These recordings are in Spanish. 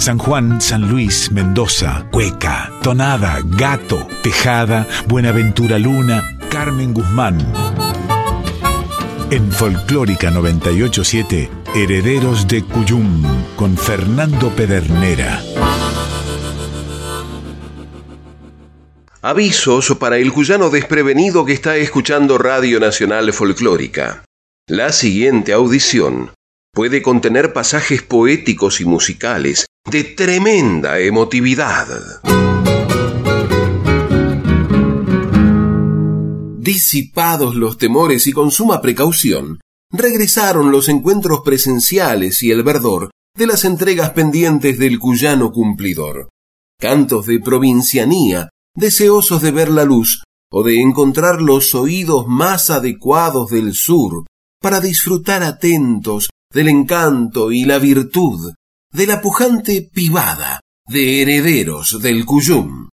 San Juan, San Luis, Mendoza, Cueca, Tonada, Gato, Tejada, Buenaventura Luna, Carmen Guzmán. En Folclórica 987, Herederos de Cuyum, con Fernando Pedernera. Avisos para el cuyano desprevenido que está escuchando Radio Nacional Folclórica. La siguiente audición puede contener pasajes poéticos y musicales de tremenda emotividad. Disipados los temores y con suma precaución, regresaron los encuentros presenciales y el verdor de las entregas pendientes del cuyano cumplidor. Cantos de provincianía, deseosos de ver la luz o de encontrar los oídos más adecuados del sur para disfrutar atentos del encanto y la virtud de la pujante pivada de herederos del Cuyum.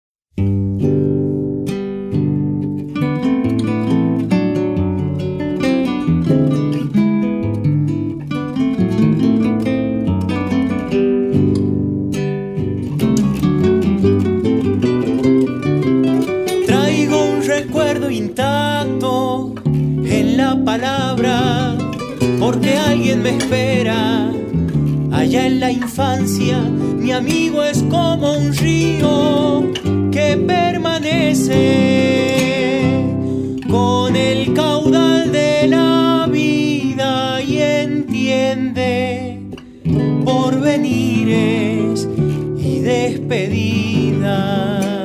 Traigo un recuerdo intacto en la palabra, porque alguien me espera Allá en la infancia mi amigo es como un río que permanece con el caudal de la vida y entiende porvenires y despedidas.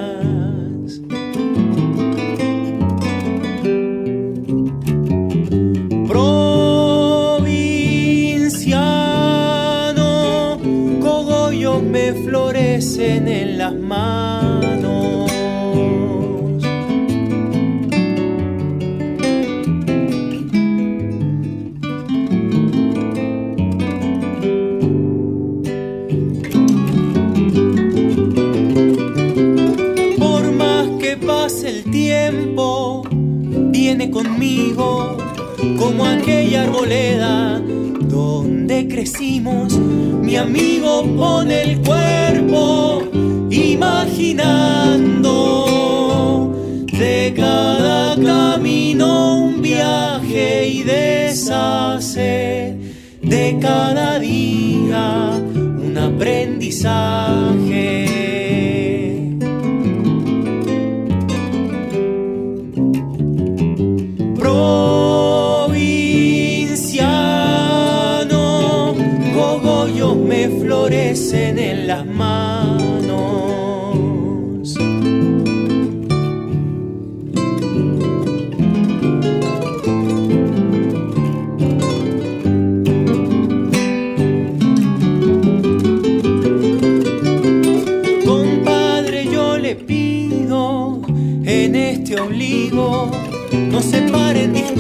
Conmigo como aquella arboleda donde crecimos, mi amigo pone el cuerpo imaginando de cada camino un viaje y deshace de cada día un aprendizaje.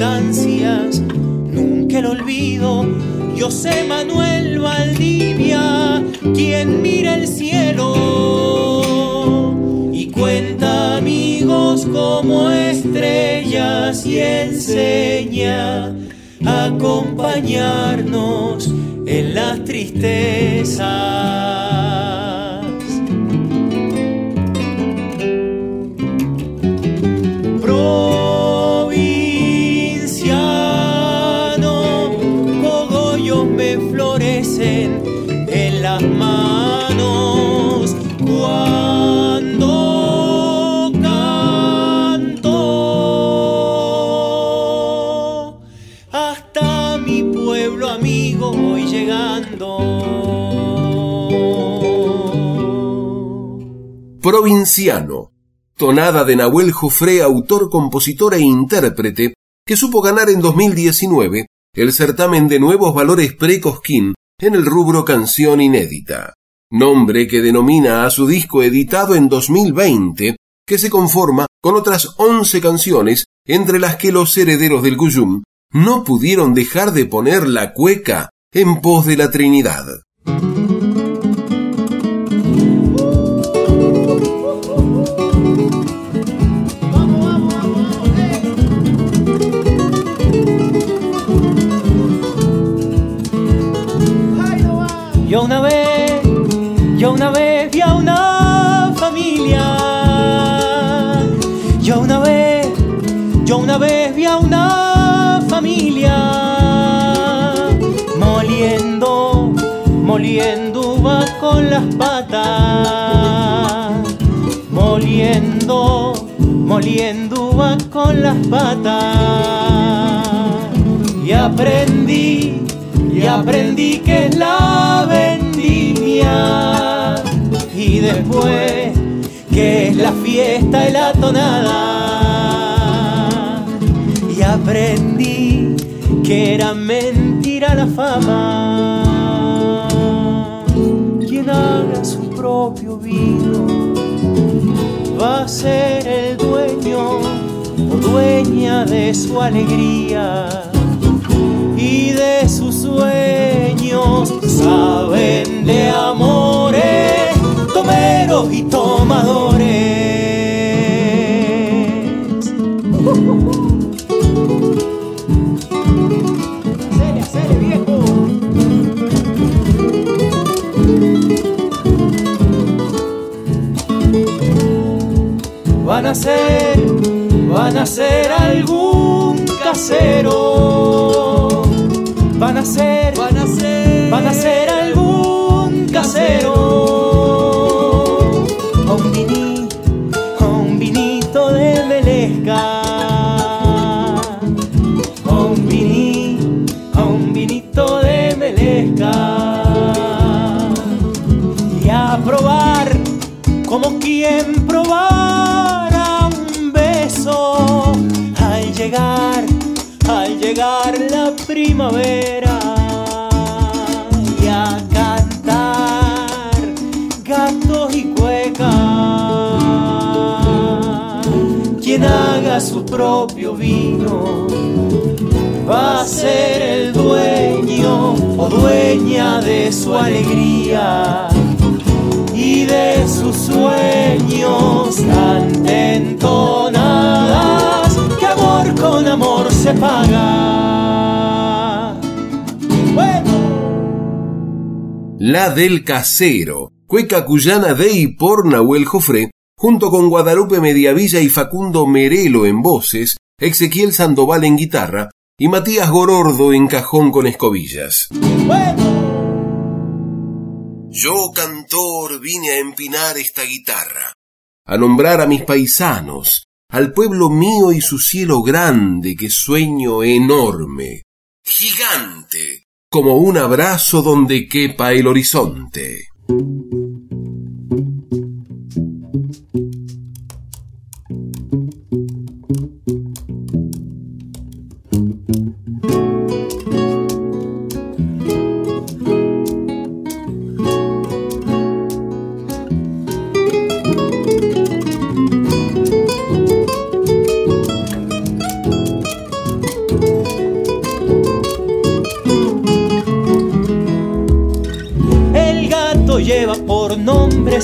Nunca el olvido José Manuel Valdivia, quien mira el cielo y cuenta amigos como estrellas y enseña a acompañarnos en las tristezas. Provinciano, tonada de Nahuel Jofré, autor, compositor e intérprete, que supo ganar en 2019 el certamen de Nuevos Valores Precosquín en el rubro Canción Inédita, nombre que denomina a su disco editado en 2020, que se conforma con otras 11 canciones, entre las que los herederos del Cuyum no pudieron dejar de poner la cueca en pos de la Trinidad. Yo una vez, yo una vez vi a una familia. Yo una vez, yo una vez vi a una familia moliendo, moliendo uva con las patas, moliendo, moliendo uva con las patas. Y aprendí, y aprendí que es la vendimia. Y después que es la fiesta y la tonada. Y aprendí que era mentira la fama. Quien haga su propio vino va a ser el dueño o dueña de su alegría sueños. Saben de amores, tomeros y tomadores. Van a ser, van a ser algún casero. Van a ser, van a ser, van a ser algún casero. A un vinito, a un vinito de melesca. A un vinito, a un vinito de melesca. Y a probar como quien probara un beso al llegar, llegar la primavera y a cantar gatos y cuecas. Quien haga su propio vino va a ser el dueño o dueña de su alegría y de sus sueños canten tonadas que amor con amor se paga. La del Casero, cueca cuyana de y por Nahuel Jofré, junto con Guadalupe Mediavilla y Facundo Merelo en voces, Ezequiel Sandoval en guitarra y Matías Gorordo en cajón con escobillas. Yo, cantor, vine a empinar esta guitarra, a nombrar a mis paisanos, al pueblo mío y su cielo grande que sueño enorme, gigante, como un abrazo donde quepa el horizonte.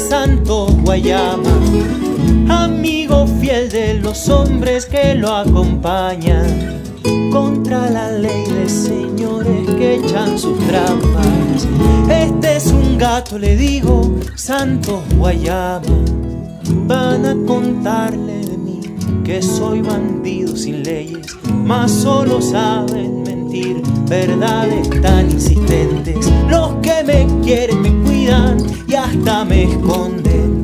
Santo Guayama, amigo fiel de los hombres que lo acompañan. Contra la ley de señores que echan sus trampas. Este es un gato, le digo, Santo Guayama. Van a contarle de mí que soy bandido sin leyes, mas solo saben mentir, verdades tan insistentes. Los que me quieren me cuidan y hasta me esconden.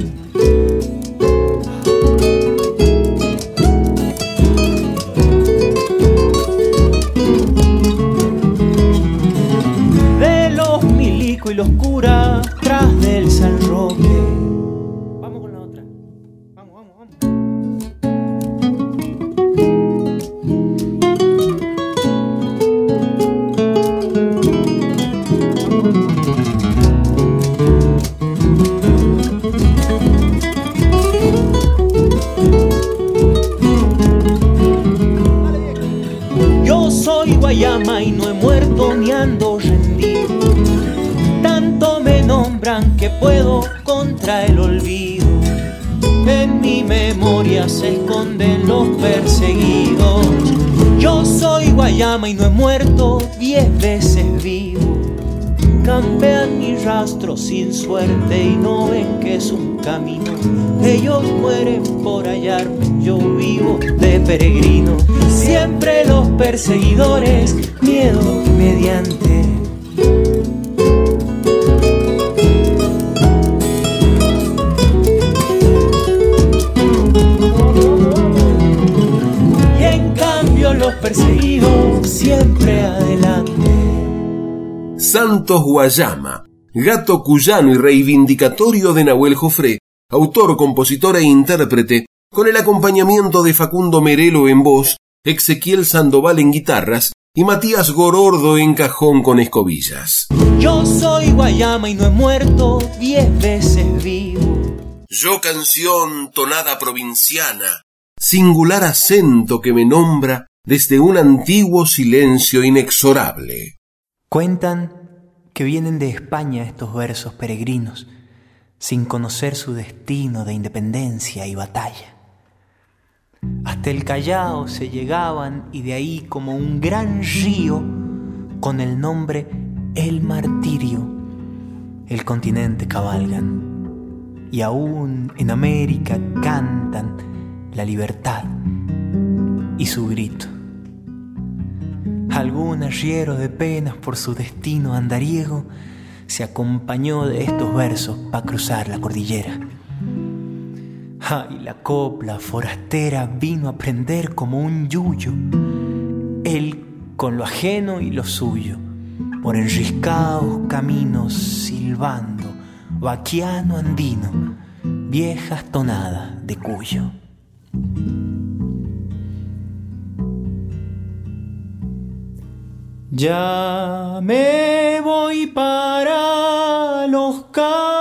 De los milico y los curas tras del San Roque. Los perseguidores, miedo mediante. Y en cambio los perseguidos siempre adelante. Santos Guayama, gato cuyano y reivindicatorio de Nahuel Jofré, autor, compositor e intérprete, con el acompañamiento de Facundo Merelo en voz, Ezequiel Sandoval en guitarras y Matías Gorordo en cajón con escobillas. Yo soy Guayama y no he muerto, diez veces vivo. Yo canción tonada provinciana, singular acento que me nombra desde un antiguo silencio inexorable. Cuentan que vienen de España estos versos peregrinos, sin conocer su destino de independencia y batalla. Hasta el Callao se llegaban y de ahí como un gran río con el nombre El Martirio, el continente cabalgan. Y aún en América cantan la libertad y su grito. Algún arriero de penas por su destino andariego se acompañó de estos versos para cruzar la cordillera. Ay, la copla forastera vino a prender como un yuyo, él con lo ajeno y lo suyo, por enriscados caminos silbando, vaquiano andino, viejas tonadas de cuyo. Ya me voy para los campos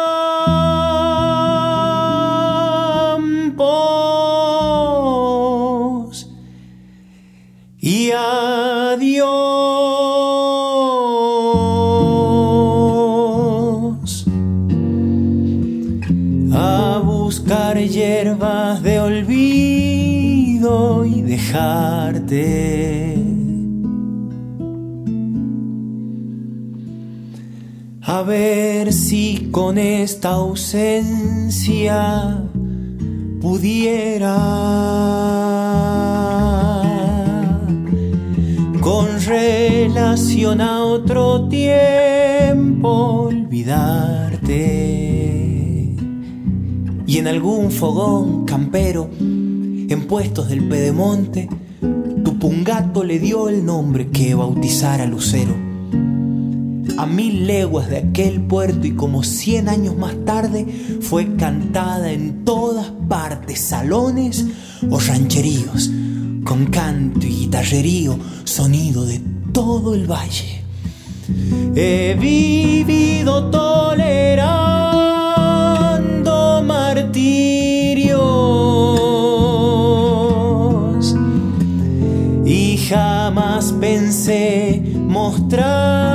ver si con esta ausencia pudiera con relación a otro tiempo olvidarte. Y en algún fogón campero, en puestos del Pedemonte, tu pungato le dio el nombre que bautizara Lucero a mil leguas de aquel puerto y como cien años más tarde fue cantada en todas partes, salones o rancheríos, con canto y guitarrerío, sonido de todo el valle. He vivido tolerando martirios y jamás pensé mostrarme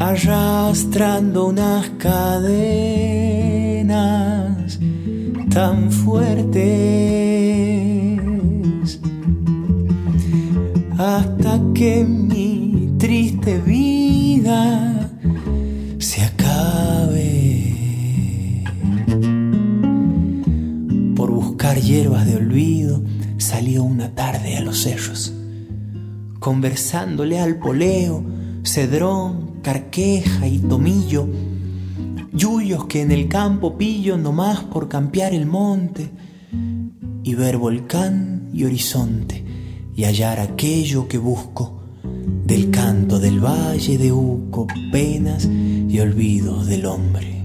Arrastrando unas cadenas tan fuertes hasta que mi triste vida se acabe. Por buscar hierbas de olvido, salió una tarde a los cerros, conversándole al poleo, cedrón, carqueja y tomillo, yuyos que en el campo pillo nomás por campear el monte, y ver volcán y horizonte, y hallar aquello que busco, del canto del valle de Uco, penas y olvidos del hombre.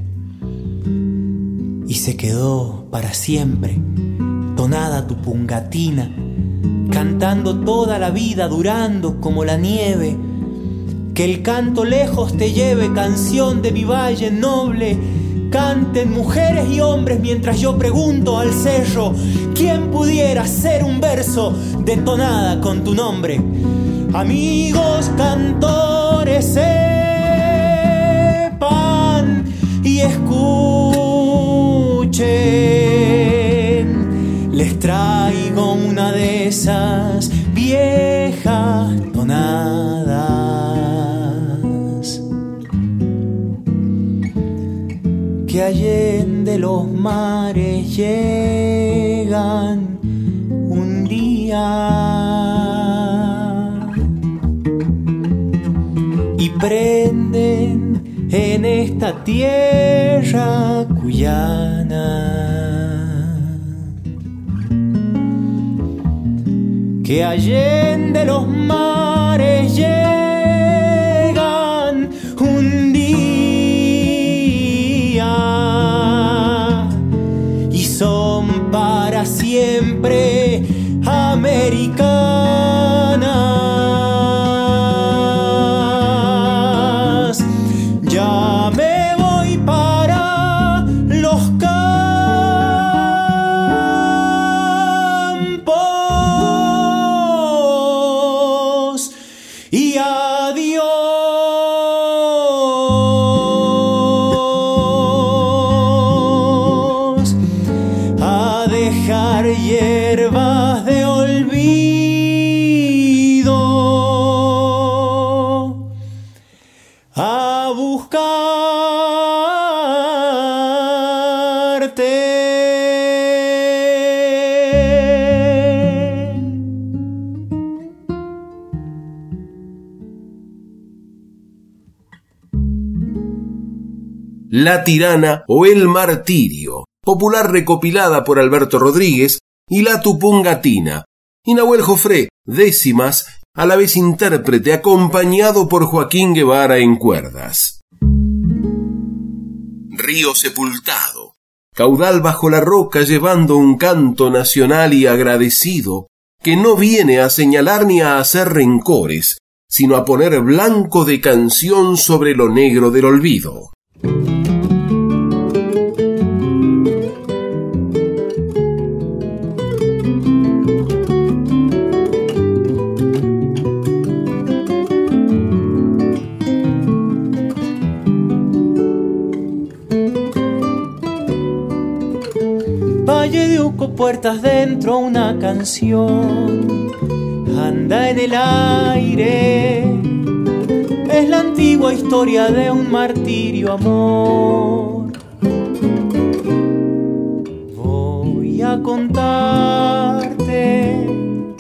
Y se quedó para siempre tu pungatina, cantando toda la vida, durando como la nieve. Que el canto lejos te lleve, canción de mi valle noble. Canten mujeres y hombres mientras yo pregunto al cerro, ¿quién pudiera hacer un verso de tonada con tu nombre? Amigos cantores, sepan y escuchen traigo una de esas viejas tonadas que allende los mares llegan un día. Y prenden en esta tierra cuyana que allende los mares La tirana o el martirio, popular recopilada por Alberto Rodríguez, y La Tupungatina, y Nahuel Jofré, décimas, a la vez intérprete, acompañado por Joaquín Guevara en cuerdas. Río sepultado, caudal bajo la roca llevando un canto nacional y agradecido, que no viene a señalar ni a hacer rencores, sino a poner blanco de canción sobre lo negro del olvido. Puertas dentro, una canción anda en el aire. Es la antigua historia de un martirio amor. Voy a contarte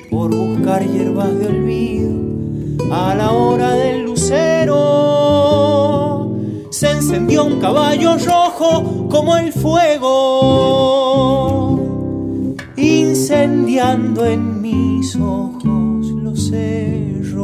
por buscar hierbas de olvido a la hora del lucero. Se encendió un caballo rojo como el fuego, incendiando en mis ojos los cerros.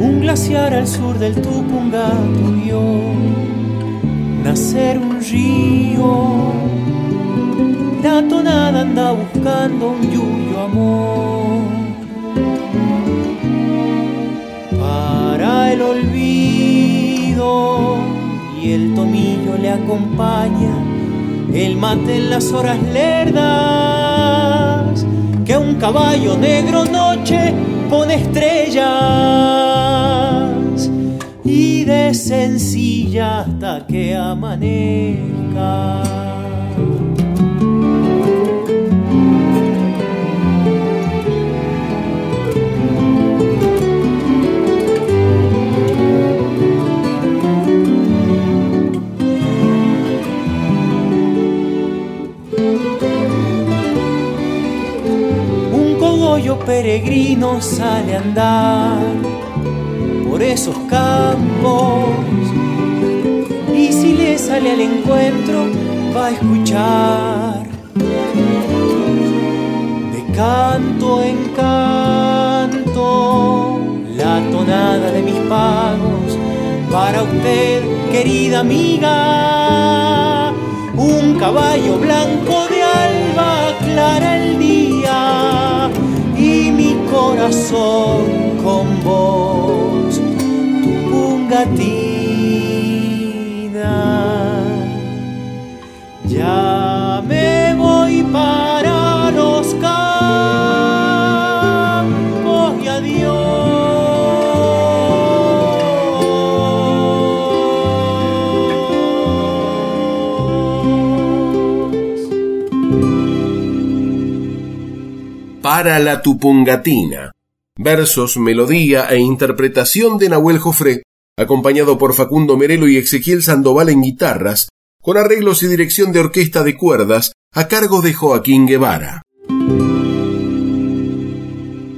Un glaciar al sur del Tupungato nacer un río. La tonada anda buscando un yuyo amor. Para el olvido y el tomillo le acompaña. El mate en las horas lerdas que un caballo negro noche pone estrellas de sencilla hasta que amanezca. Un cogollo peregrino sale a andar por esos campos. Y si le sale al encuentro va a escuchar de canto en canto la tonada de mis pagos. Para usted querida amiga un caballo blanco de alba aclara el día y mi corazón con vos latina. Ya me voy para los campos. Para la Tupungatina versos, melodía e interpretación de Nahuel Jofré, acompañado por Facundo Merelo y Ezequiel Sandoval en guitarras, con arreglos y dirección de orquesta de cuerdas a cargo de Joaquín Guevara.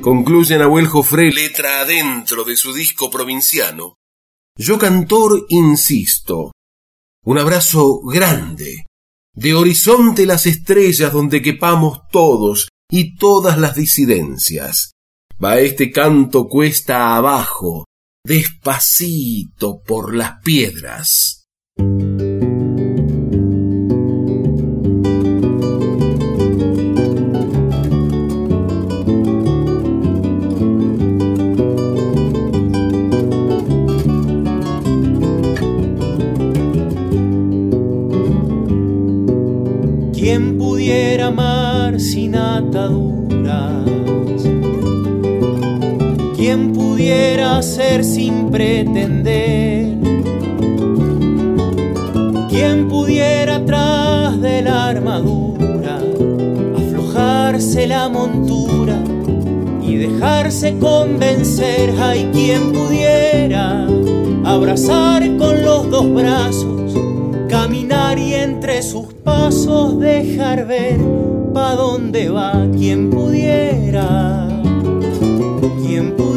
Concluye Nahuel Jofré letra adentro de su disco provinciano. Yo cantor insisto. Un abrazo grande. De horizonte las estrellas donde quepamos todos y todas las disidencias. Va este canto cuesta abajo, despacito por las piedras. sin ataduras. Pudiera ser sin pretender? ¿Quién pudiera atrás de la armadura aflojarse la montura y dejarse convencer? Hay quien pudiera abrazar con los dos brazos, caminar y entre sus pasos dejar ver pa' dónde va quien pudiera, quien pudiera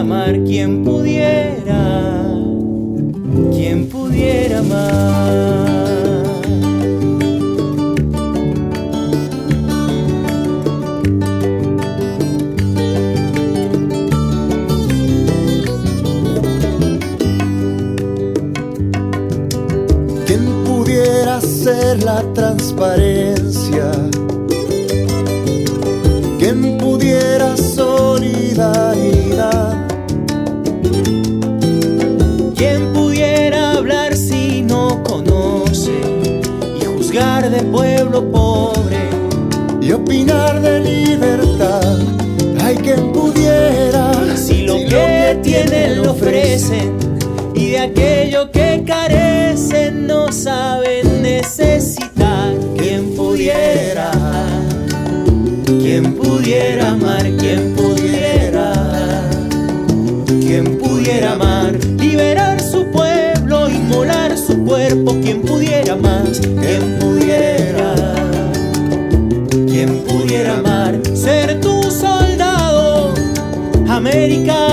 amar, quien pudiera, quien pudiera amar. ¿Quién pudiera ser la transparencia opinar de libertad? Hay quien pudiera, si lo que tienen lo ofrecen y de aquello que carecen no saben necesitar. ¿Quién pudiera? quien pudiera amar, quien pudiera, quien pudiera amar, liberar su pueblo, inmolar su cuerpo, quien pudiera más, quien pudiera, América,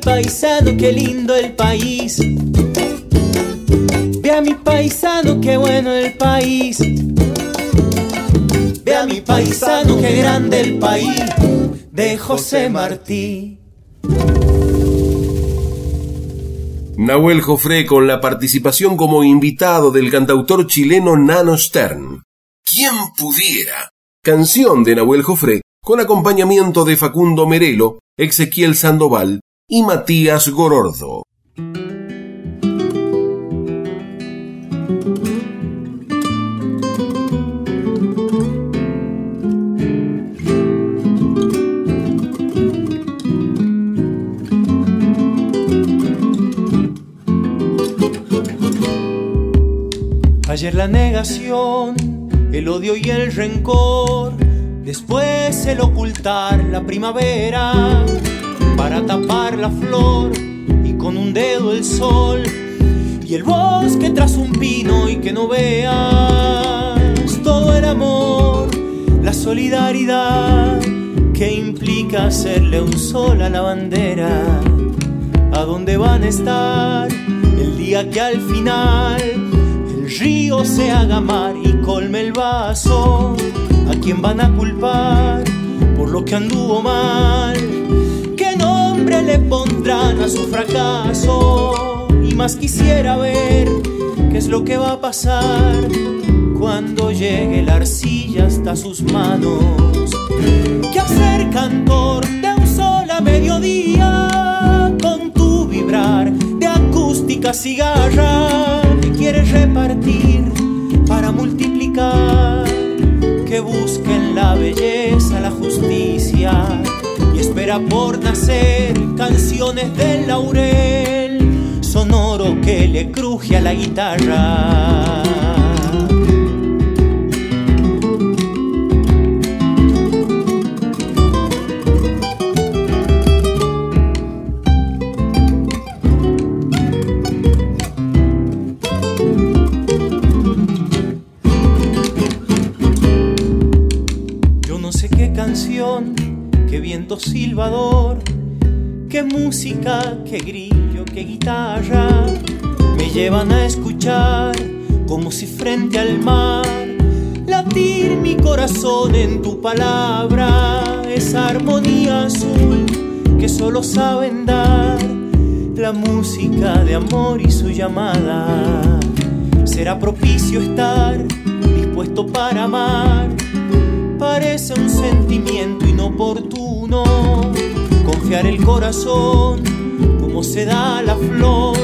paisano, qué lindo el país. Ve a mi paisano, qué bueno el país. Ve a mi paisano, qué grande el país. De José Martí. Nahuel Jofré con la participación como invitado del cantautor chileno Nano Stern. ¿Quién pudiera? Canción de Nahuel Jofré con acompañamiento de Facundo Merelo, Ezequiel Sandoval y Matías Gorordo. Ayer la negación, el odio y el rencor Después el ocultar la primavera para tapar la flor y con un dedo el sol y el bosque tras un pino y que no veas todo el amor, la solidaridad que implica hacerle un sol a la bandera. ¿A dónde van a estar el día que al final el río se haga mar y colme el vaso? ¿A quién van a culpar por lo que anduvo mal? ¿Qué nombre le pondrán a su fracaso? y más quisiera ver qué es lo que va a pasar cuando llegue la arcilla hasta sus manos. ¿Qué hacer cantor de un sol a mediodía con tu vibrar de acústica cigarra por nacer canciones del laurel sonoro que le cruje a la guitarra. Música, qué grito que guitarra me llevan a escuchar como si frente al mar latir mi corazón en tu palabra, esa armonía azul que solo saben dar la música de amor y su llamada. Será propicio estar dispuesto para amar, parece un sentimiento inoportuno, confiar el corazón se da la flor,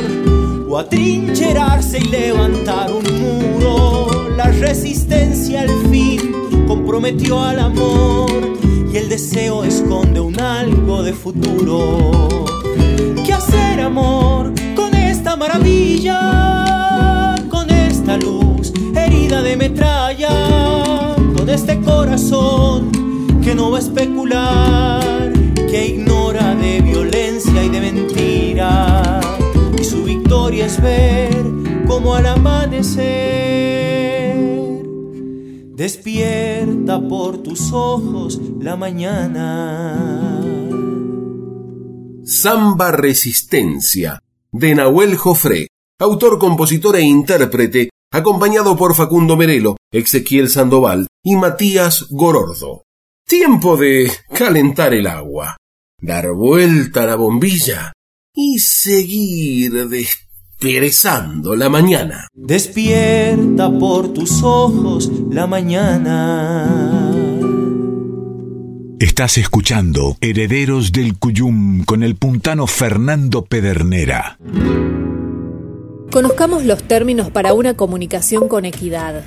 o atrincherarse y levantar un muro. La resistencia al fin comprometió al amor y el deseo esconde un algo de futuro. ¿Qué hacer, amor, con esta maravilla? Con esta luz herida de metralla, con este corazón que no va a especular, que ignora de violencia y de mentira y su victoria es ver como al amanecer despierta por tus ojos la mañana. Samba Resistencia de Nahuel Jofré, autor, compositor e intérprete, acompañado por Facundo Merelo, Ezequiel Sandoval y Matías Gorordo. Tiempo de calentar el agua, dar vuelta a la bombilla y seguir desperezando la mañana. Despierta por tus ojos la mañana. Estás escuchando Herederos del Cuyum con el puntano Fernando Pedernera. Conozcamos los términos para una comunicación con equidad.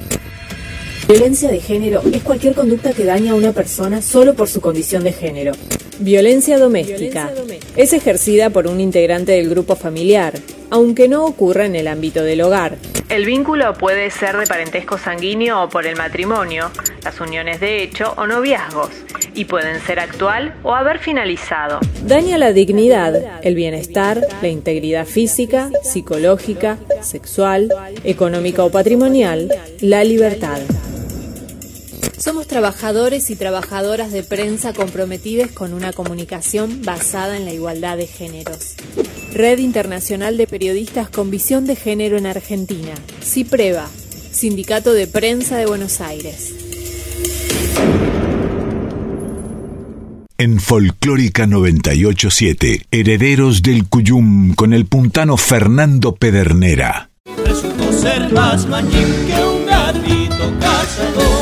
Violencia de género es cualquier conducta que daña a una persona solo por su condición de género. Violencia doméstica. Es ejercida por un integrante del grupo familiar, aunque no ocurra en el ámbito del hogar. El vínculo puede ser de parentesco sanguíneo o por el matrimonio, las uniones de hecho o noviazgos, y pueden ser actual o haber finalizado. Daña la dignidad, el bienestar, la integridad física, psicológica, sexual, económica o patrimonial, la libertad. Somos trabajadores y trabajadoras de prensa comprometidos con una comunicación basada en la igualdad de géneros. Red Internacional de Periodistas con Visión de Género en Argentina. CIPREVA, Sindicato de Prensa de Buenos Aires. En Folclórica 987, Herederos del Cuyum con el puntano Fernando Pedernera. Resultó ser más que un gatito cazador.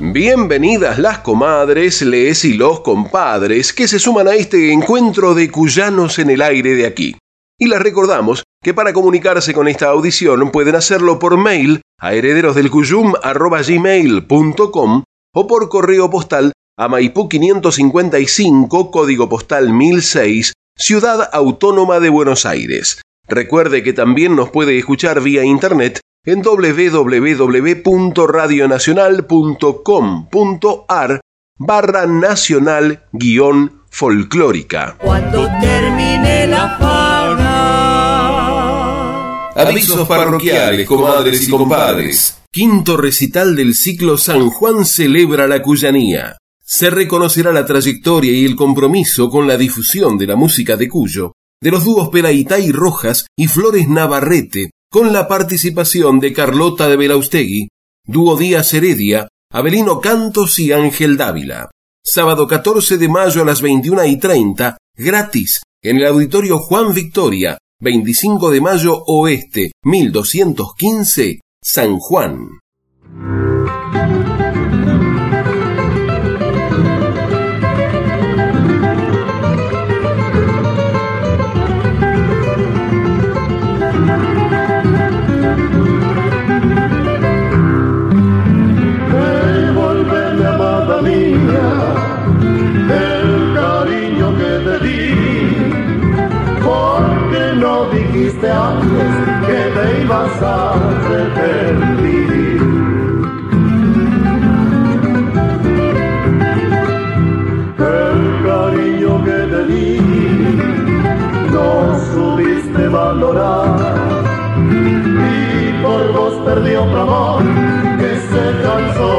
Bienvenidas las comadres, les y los compadres que se suman a este encuentro de cuyanos en el aire de aquí. Y les recordamos que para comunicarse con esta audición pueden hacerlo por mail a herederosdelcuyum.gmail.com o por correo postal a Maipú 555, código postal 1006, Ciudad Autónoma de Buenos Aires. Recuerde que también nos puede escuchar vía internet en www.radionacional.com.ar barra nacional guion folclórica. Cuando termine la Avisos parroquiales, comadres y compadres. Quinto recital del ciclo San Juan celebra la Cuyanía. Se reconocerá la trayectoria y el compromiso con la difusión de la música de Cuyo, de los dúos Pelaitay Rojas y Flores Navarrete, con la participación de Carlota de Belaustegui, dúo Díaz Heredia, Abelino Cantos y Ángel Dávila. Sábado 14 de mayo a las 21 y 30, gratis, en el Auditorio Juan Victoria, 25 de mayo Oeste, 1215, San Juan. Ibas a arrepentir. El cariño que te di no subiste valorar y por vos perdí otro amor que se cansó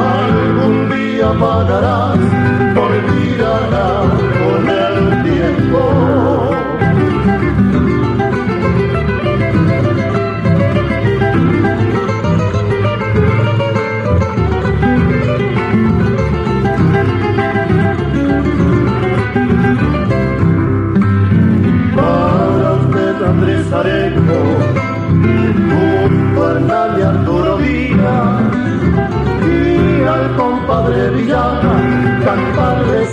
Algún día pagarás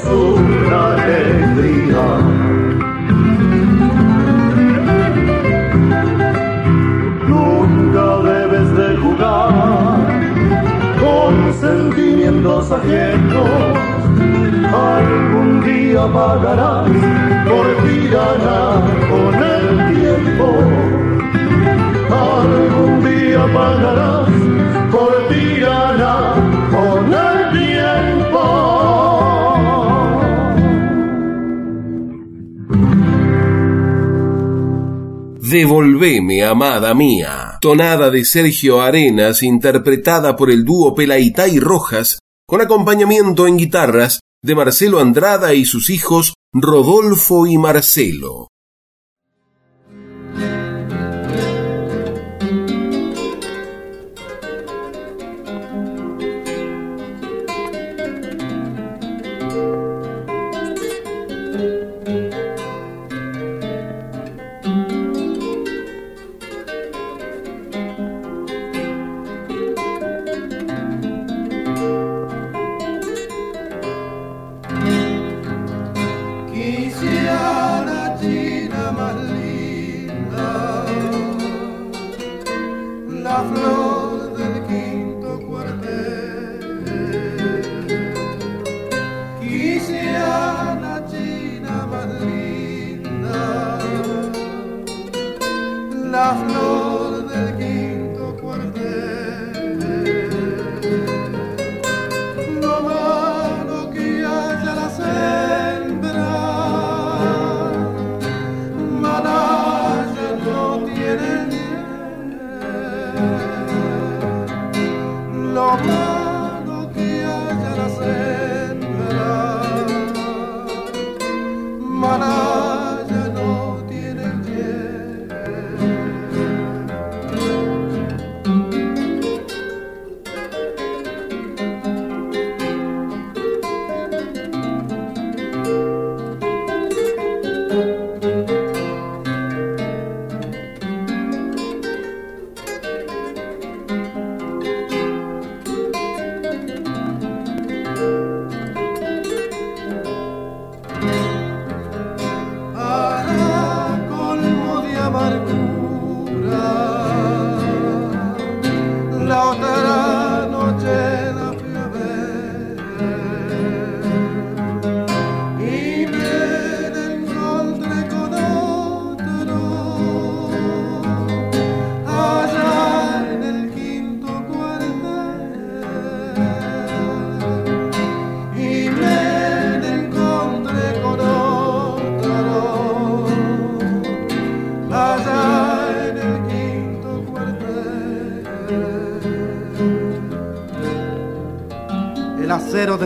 su alegría. Nunca debes de jugar con sentimientos ajenos algún día pagarás por con el tiempo. Algún día pagarás Devolveme, amada mía, tonada de Sergio Arenas interpretada por el dúo Pelaitay Rojas, con acompañamiento en guitarras de Marcelo Andrada y sus hijos Rodolfo y Marcelo.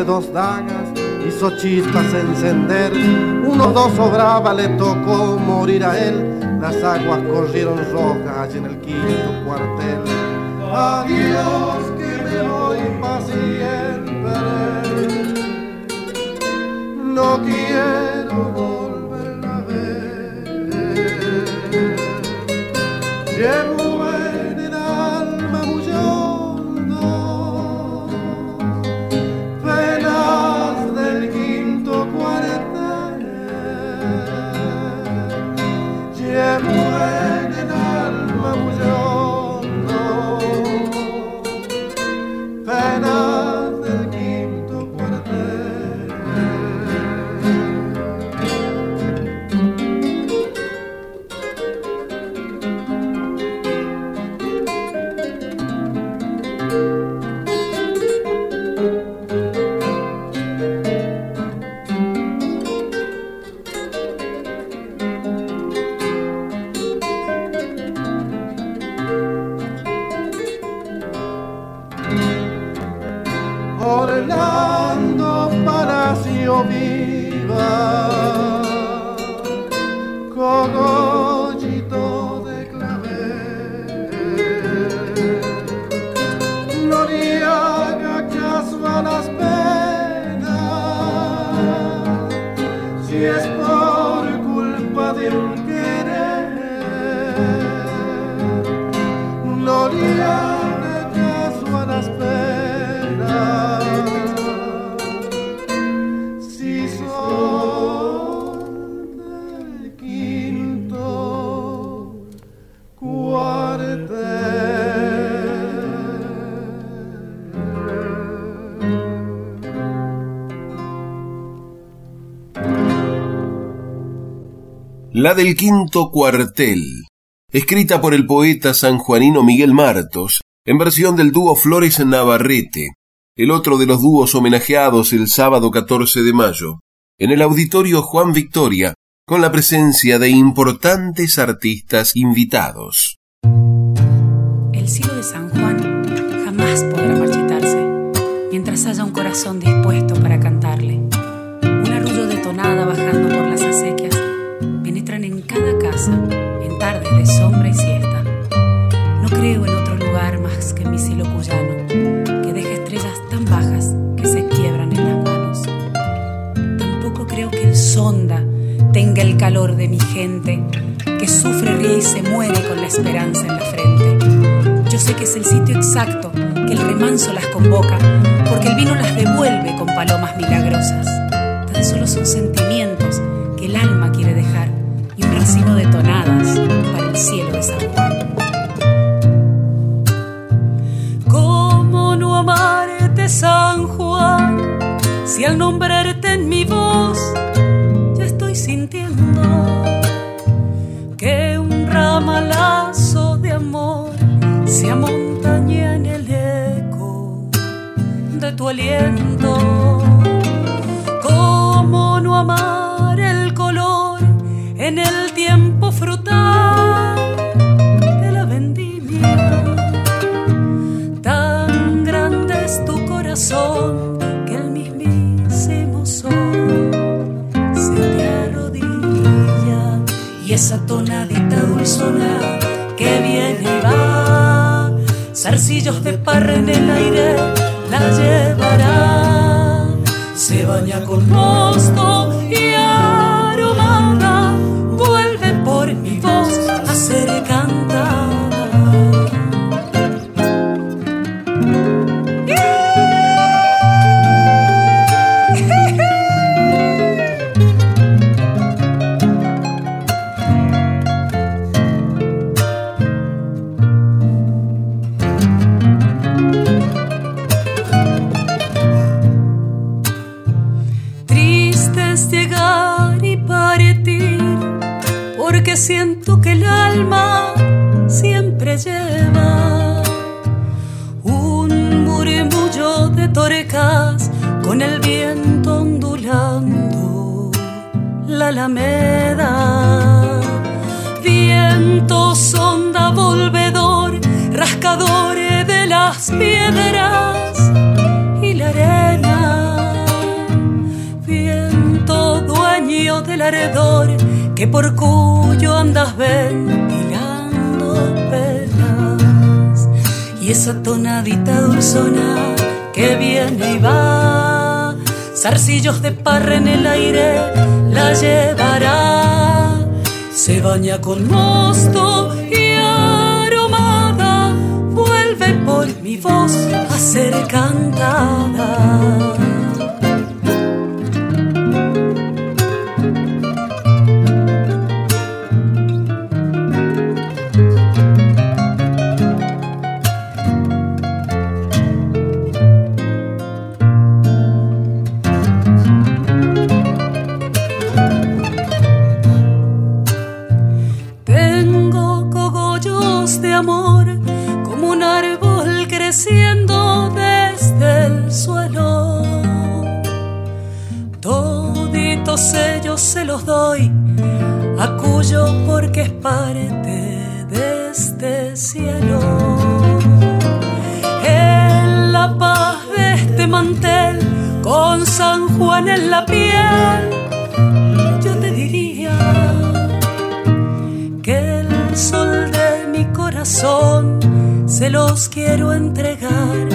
Dos dagas hizo chispas encender. Unos dos sobraba, le tocó morir a él. Las aguas corrieron rojas en el quinto cuartel. Adiós, que me voy para siempre. No quiero La del quinto cuartel, escrita por el poeta sanjuanino Miguel Martos, en versión del dúo Flores Navarrete, el otro de los dúos homenajeados el sábado 14 de mayo, en el auditorio Juan Victoria, con la presencia de importantes artistas invitados. El cielo de San Juan jamás podrá marchitarse mientras haya un corazón dispuesto para cantarle. Un arrullo de tonada bajando tenga el calor de mi gente, que sufre, ríe y se muere con la esperanza en la frente. Yo sé que es el sitio exacto, que el remanso las convoca, porque el vino las devuelve con palomas milagrosas. Tan solo son sentimientos que el alma quiere dejar y un racimo de tonadas para el cielo de San Juan. ¿Cómo no amarte, San Juan? Si al nombrarte se amontaña en el eco de tu aliento. ¿Cómo no amar el color en el tiempo frutal de la vendimia? Tan grande es tu corazón que el mismísimo sol se te arrodilla y esa tonadita dulzona zarcillos de parra en el aire la llevará, se baña con mosto viento ondulando la alameda. Viento sonda volvedor, rascador de las piedras y la arena. Viento dueño del aredor que por cuyo andas ventilando penas. Y esa tonadita dulzona que viene y va zarcillos de parra en el aire la llevará. Se baña con mosto y aromada, vuelve por mi voz a ser cantada. Se los doy a Cuyo porque es parte de este cielo. En la paz de este mantel, con San Juan en la piel, yo te diría que el sol de mi corazón se los quiero entregar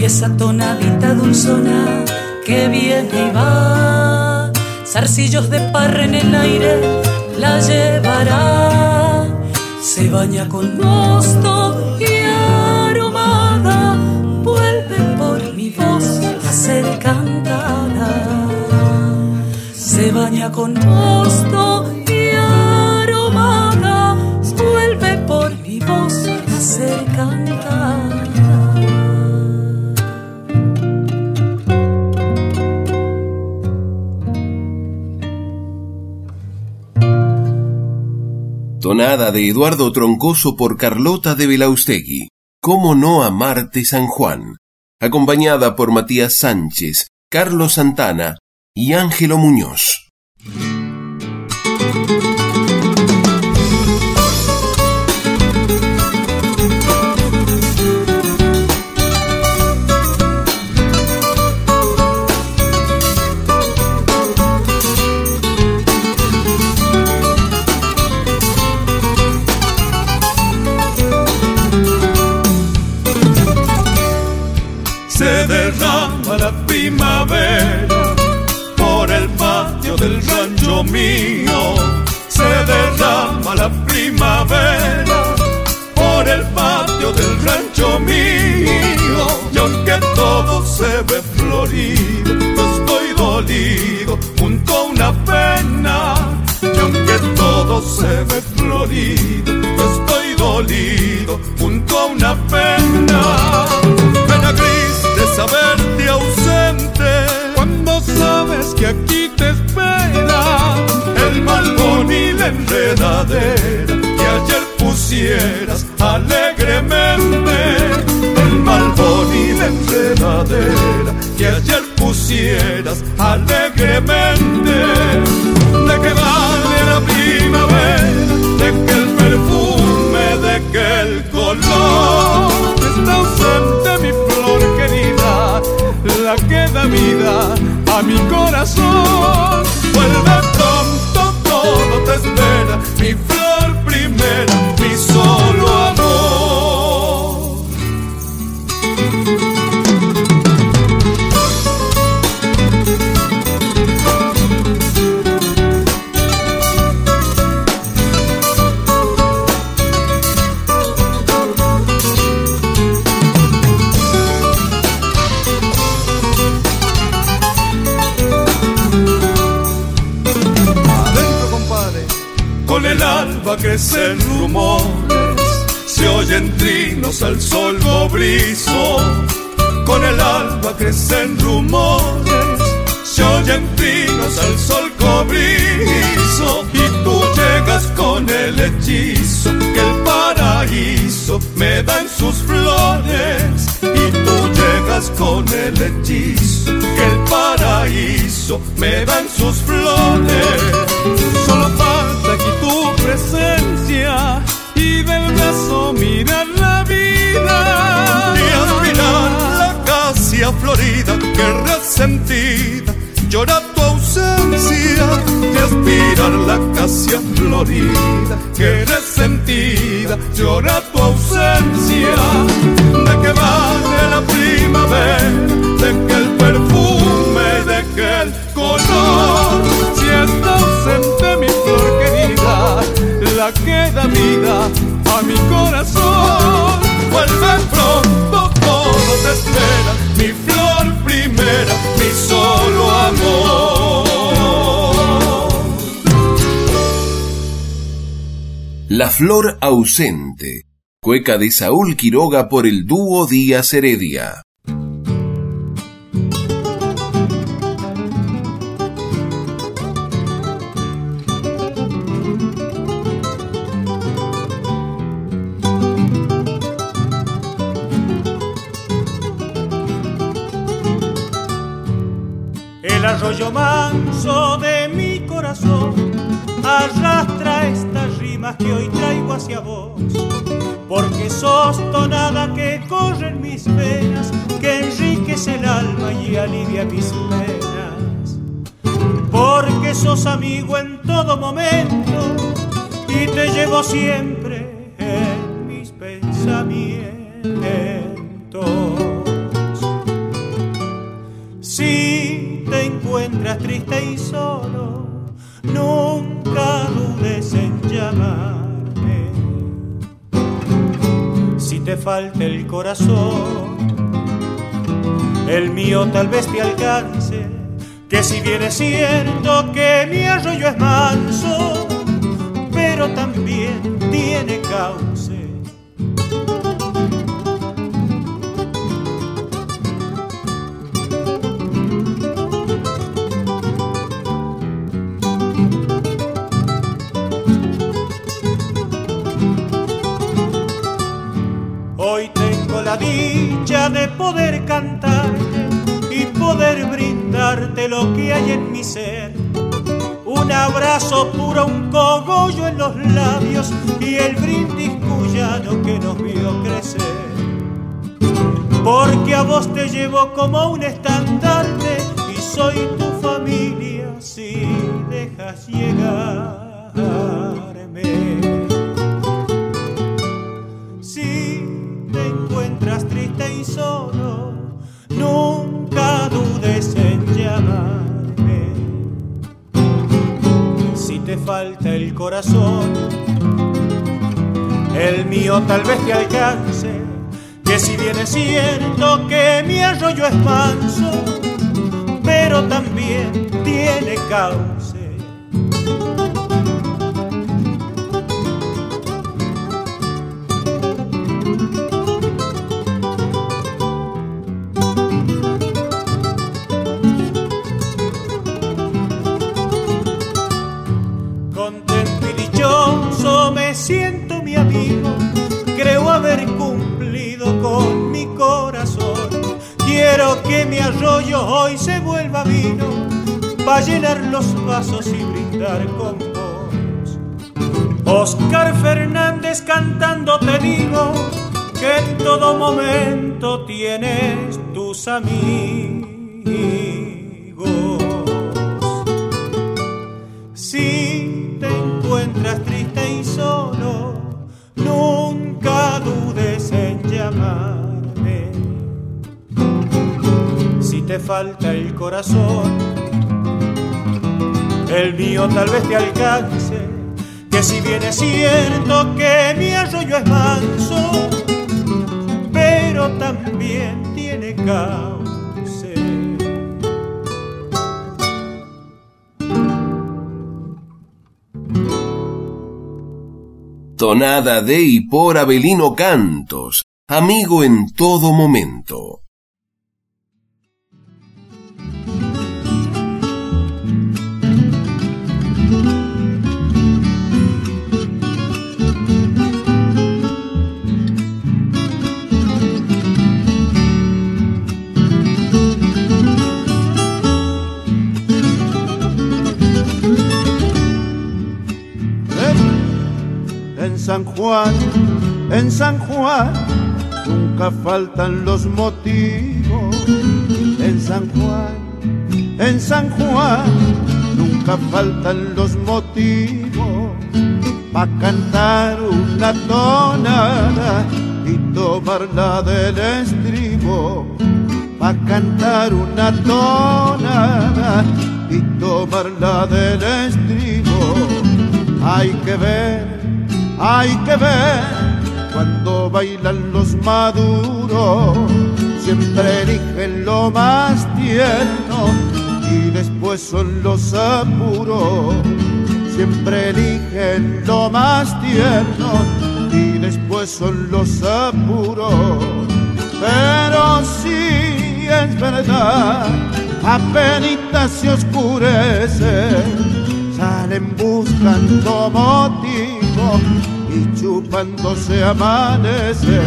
Y esa tonadita dulzona que viene y va. Zarcillos de parra en el aire la llevará. Se baña con mosto y aromada. Vuelve por mi voz a ser cantada. Se baña con mosto y Tonada de Eduardo Troncoso por Carlota de Belaustegui. ¿Cómo no amarte San Juan? Acompañada por Matías Sánchez, Carlos Santana y Ángelo Muñoz. Mío. Se derrama la primavera por el patio del rancho mío. Y aunque todo se ve florido, yo estoy dolido junto a una pena. Y aunque todo se ve florido, yo estoy dolido junto a una pena. Pena gris de saber ausente cuando sabes que aquí te espera el malvón y la enredadera que ayer pusieras alegremente. El malvón y la enredadera que ayer pusieras alegremente. De que vale la primavera de que el perfume de que el color está ausente mi flor querida la que da vida a mi corazón. Hechizo que el paraíso me da en sus flores. Y tú llegas con el hechizo que el paraíso me da en sus flores. Solo falta aquí tu presencia y del brazo mirar la vida. Y aspirar la acacia florida que resentida llora tu ausencia de aspirar la acacia florida, que llora tu flor ausente, cueca de Saúl Quiroga por el dúo Díaz Heredia. El arroyo manso de mi corazón arrastra estas rimas que hoy traigo hacia vos. Porque sos tonada que corre en mis venas, que enriquece el alma y alivia mis penas. Porque sos amigo en todo momento y te llevo siempre en mis pensamientos. Si te encuentras triste y solo, nunca dudes en llamarme. Si te falta el corazón, el mío tal vez te alcance. Que si bien es cierto que mi arroyo es manso, pero también tiene cauce. Hoy tengo la dicha de poder cantarte y poder brindarte lo que hay en mi ser. Un abrazo puro, un cogollo en los labios y el brindis cuyano que nos vio crecer. Porque a vos te llevo como un estandarte y soy tu familia si dejas llegarme. Solo, nunca dudes en llamarme. Si te falta el corazón, el mío tal vez te alcance. Que si bien es cierto que mi arroyo es manso, pero también tiene cauce. Creo haber cumplido con mi corazón. Quiero que mi arroyo hoy se vuelva vino, para llenar los vasos y brindar con vos. Oscar Fernández cantando te digo que en todo momento tienes tus amigos. Si te encuentras triste y solo, nunca dudes en llamarme. Si te falta el corazón, el mío tal vez te alcance. Que si bien es cierto que mi arroyo es manso, pero también tiene cauce. Tonada de y por Abelino Cantos, amigo en todo momento. San Juan, en San Juan, nunca faltan los motivos. En San Juan, en San Juan, nunca faltan los motivos para cantar una tonada y tomarla del estribo, para cantar una tonada y tomarla del estribo. Hay que ver, hay que ver cuando bailan los maduros, siempre eligen lo más tierno y después son los apuros. Siempre eligen lo más tierno y después son los apuros. Pero sí es verdad, apenas se oscurece, salen buscando motivo y chupándose amanece.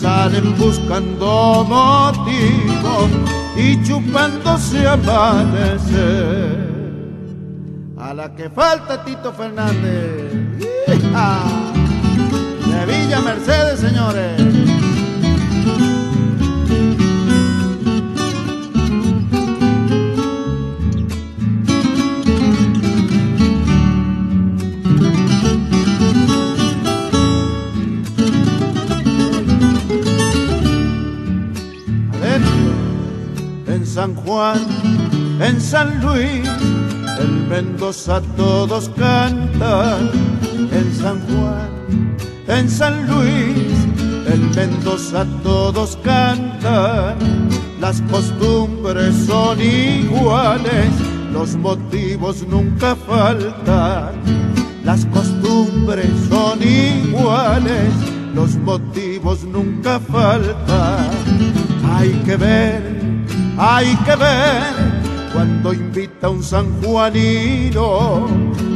Salen buscando motivo y chupándose amanece. A la que falta Tito Fernández. De Villa Mercedes, señores. San Juan, en San Luis, en Mendoza todos cantan, en San Juan, en San Luis, en Mendoza todos cantan, las costumbres son iguales, los motivos nunca faltan, las costumbres son iguales, los motivos nunca faltan, hay que ver hay que ver cuando invita un sanjuanino,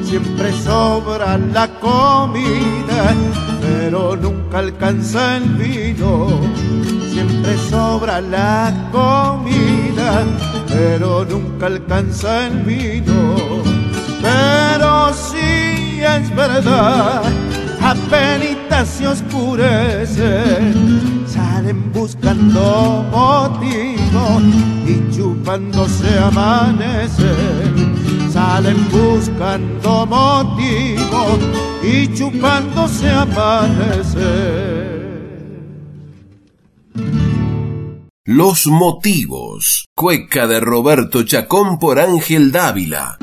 siempre sobra la comida, pero nunca alcanza el vino. Siempre sobra la comida, pero nunca alcanza el vino. Pero sí es verdad, apenas se oscurece, salen buscando motivos y chupándose amanece. Salen buscando motivos y chupándose amanece. Los motivos. Cueca de Roberto Chacón por Ángel Dávila.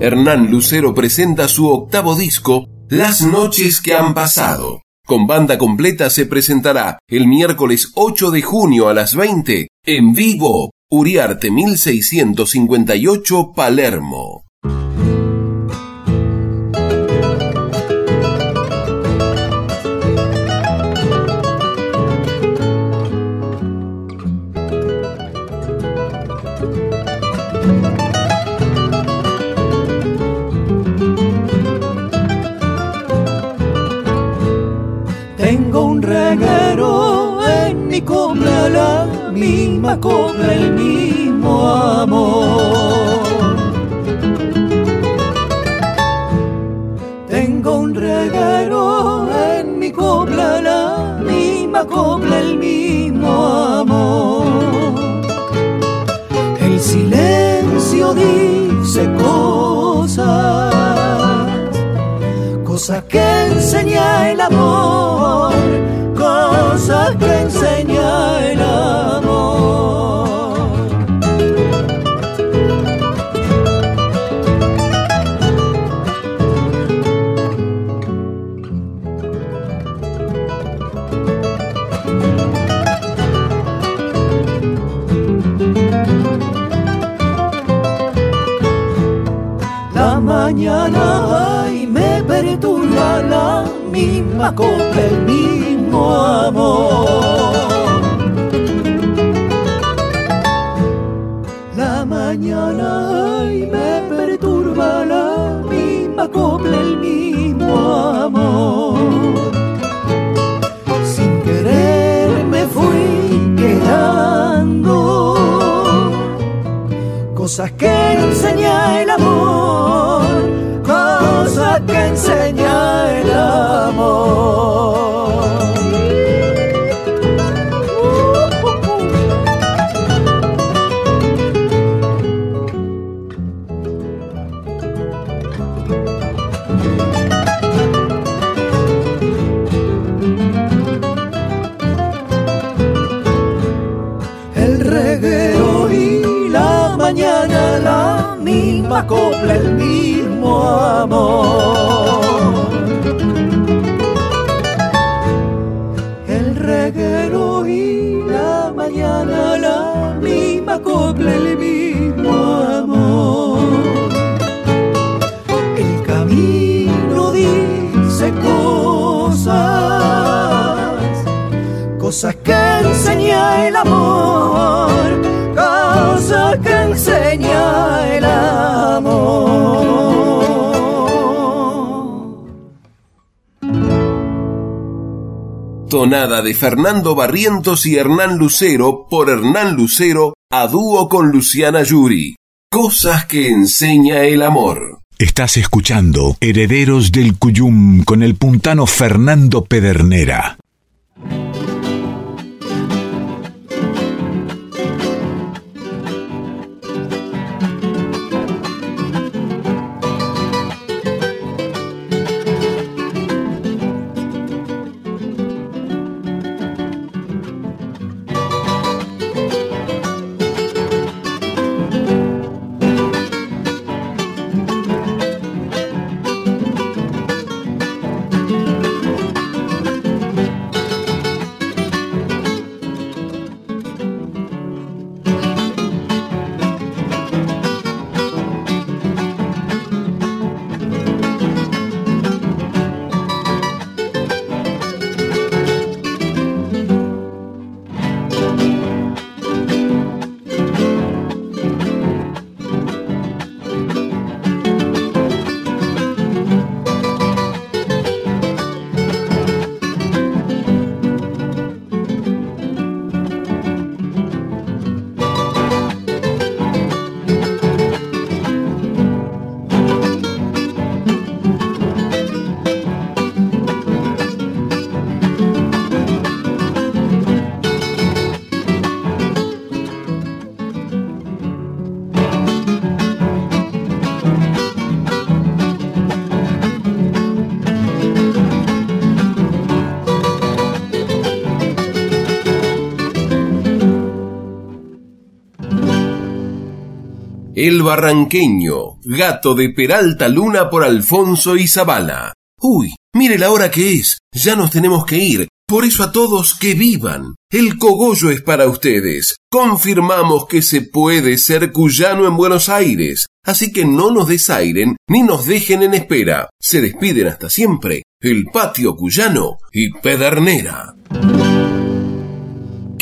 Hernán Lucero presenta su octavo disco, Las noches que han pasado. Con banda completa se presentará el miércoles 8 de junio a las 20 en vivo, Uriarte 1658 Palermo. La misma copla, el mismo amor. Tengo un reguero en mi copla, la misma copla, el mismo amor. El silencio dice cosas cosas que enseña el amor, cosas que enseña el amor. La mañana ay, me perturba la misma copla, el mismo amor. La mañana ay, me perturba la misma copla, el mismo amor. Sin querer me fui quedando cosas que misma copla, el mismo amor. El reguero y la mañana la misma copla, el mismo amor. El camino dice cosas, cosas que enseña el amor, enseña el amor. Tonada de Fernando Barrientos y Hernán Lucero por Hernán Lucero a dúo con Luciana Yuri. Cosas que enseña el amor. Estás escuchando Herederos del Cuyum con el puntano Fernando Pedernera. El Barranqueño, gato de Peralta Luna por Alfonso y Zabala. Uy, mire la hora que es, ya nos tenemos que ir. Por eso a todos que vivan. El cogollo es para ustedes. Confirmamos que se puede ser cuyano en Buenos Aires. Así que no nos desairen ni nos dejen en espera. Se despiden hasta siempre. El patio cuyano y Pedernera.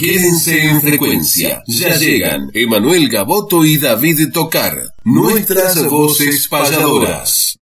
Quédense en frecuencia. Ya llegan Emanuel Gaboto y David Tocar, nuestras voces payadoras.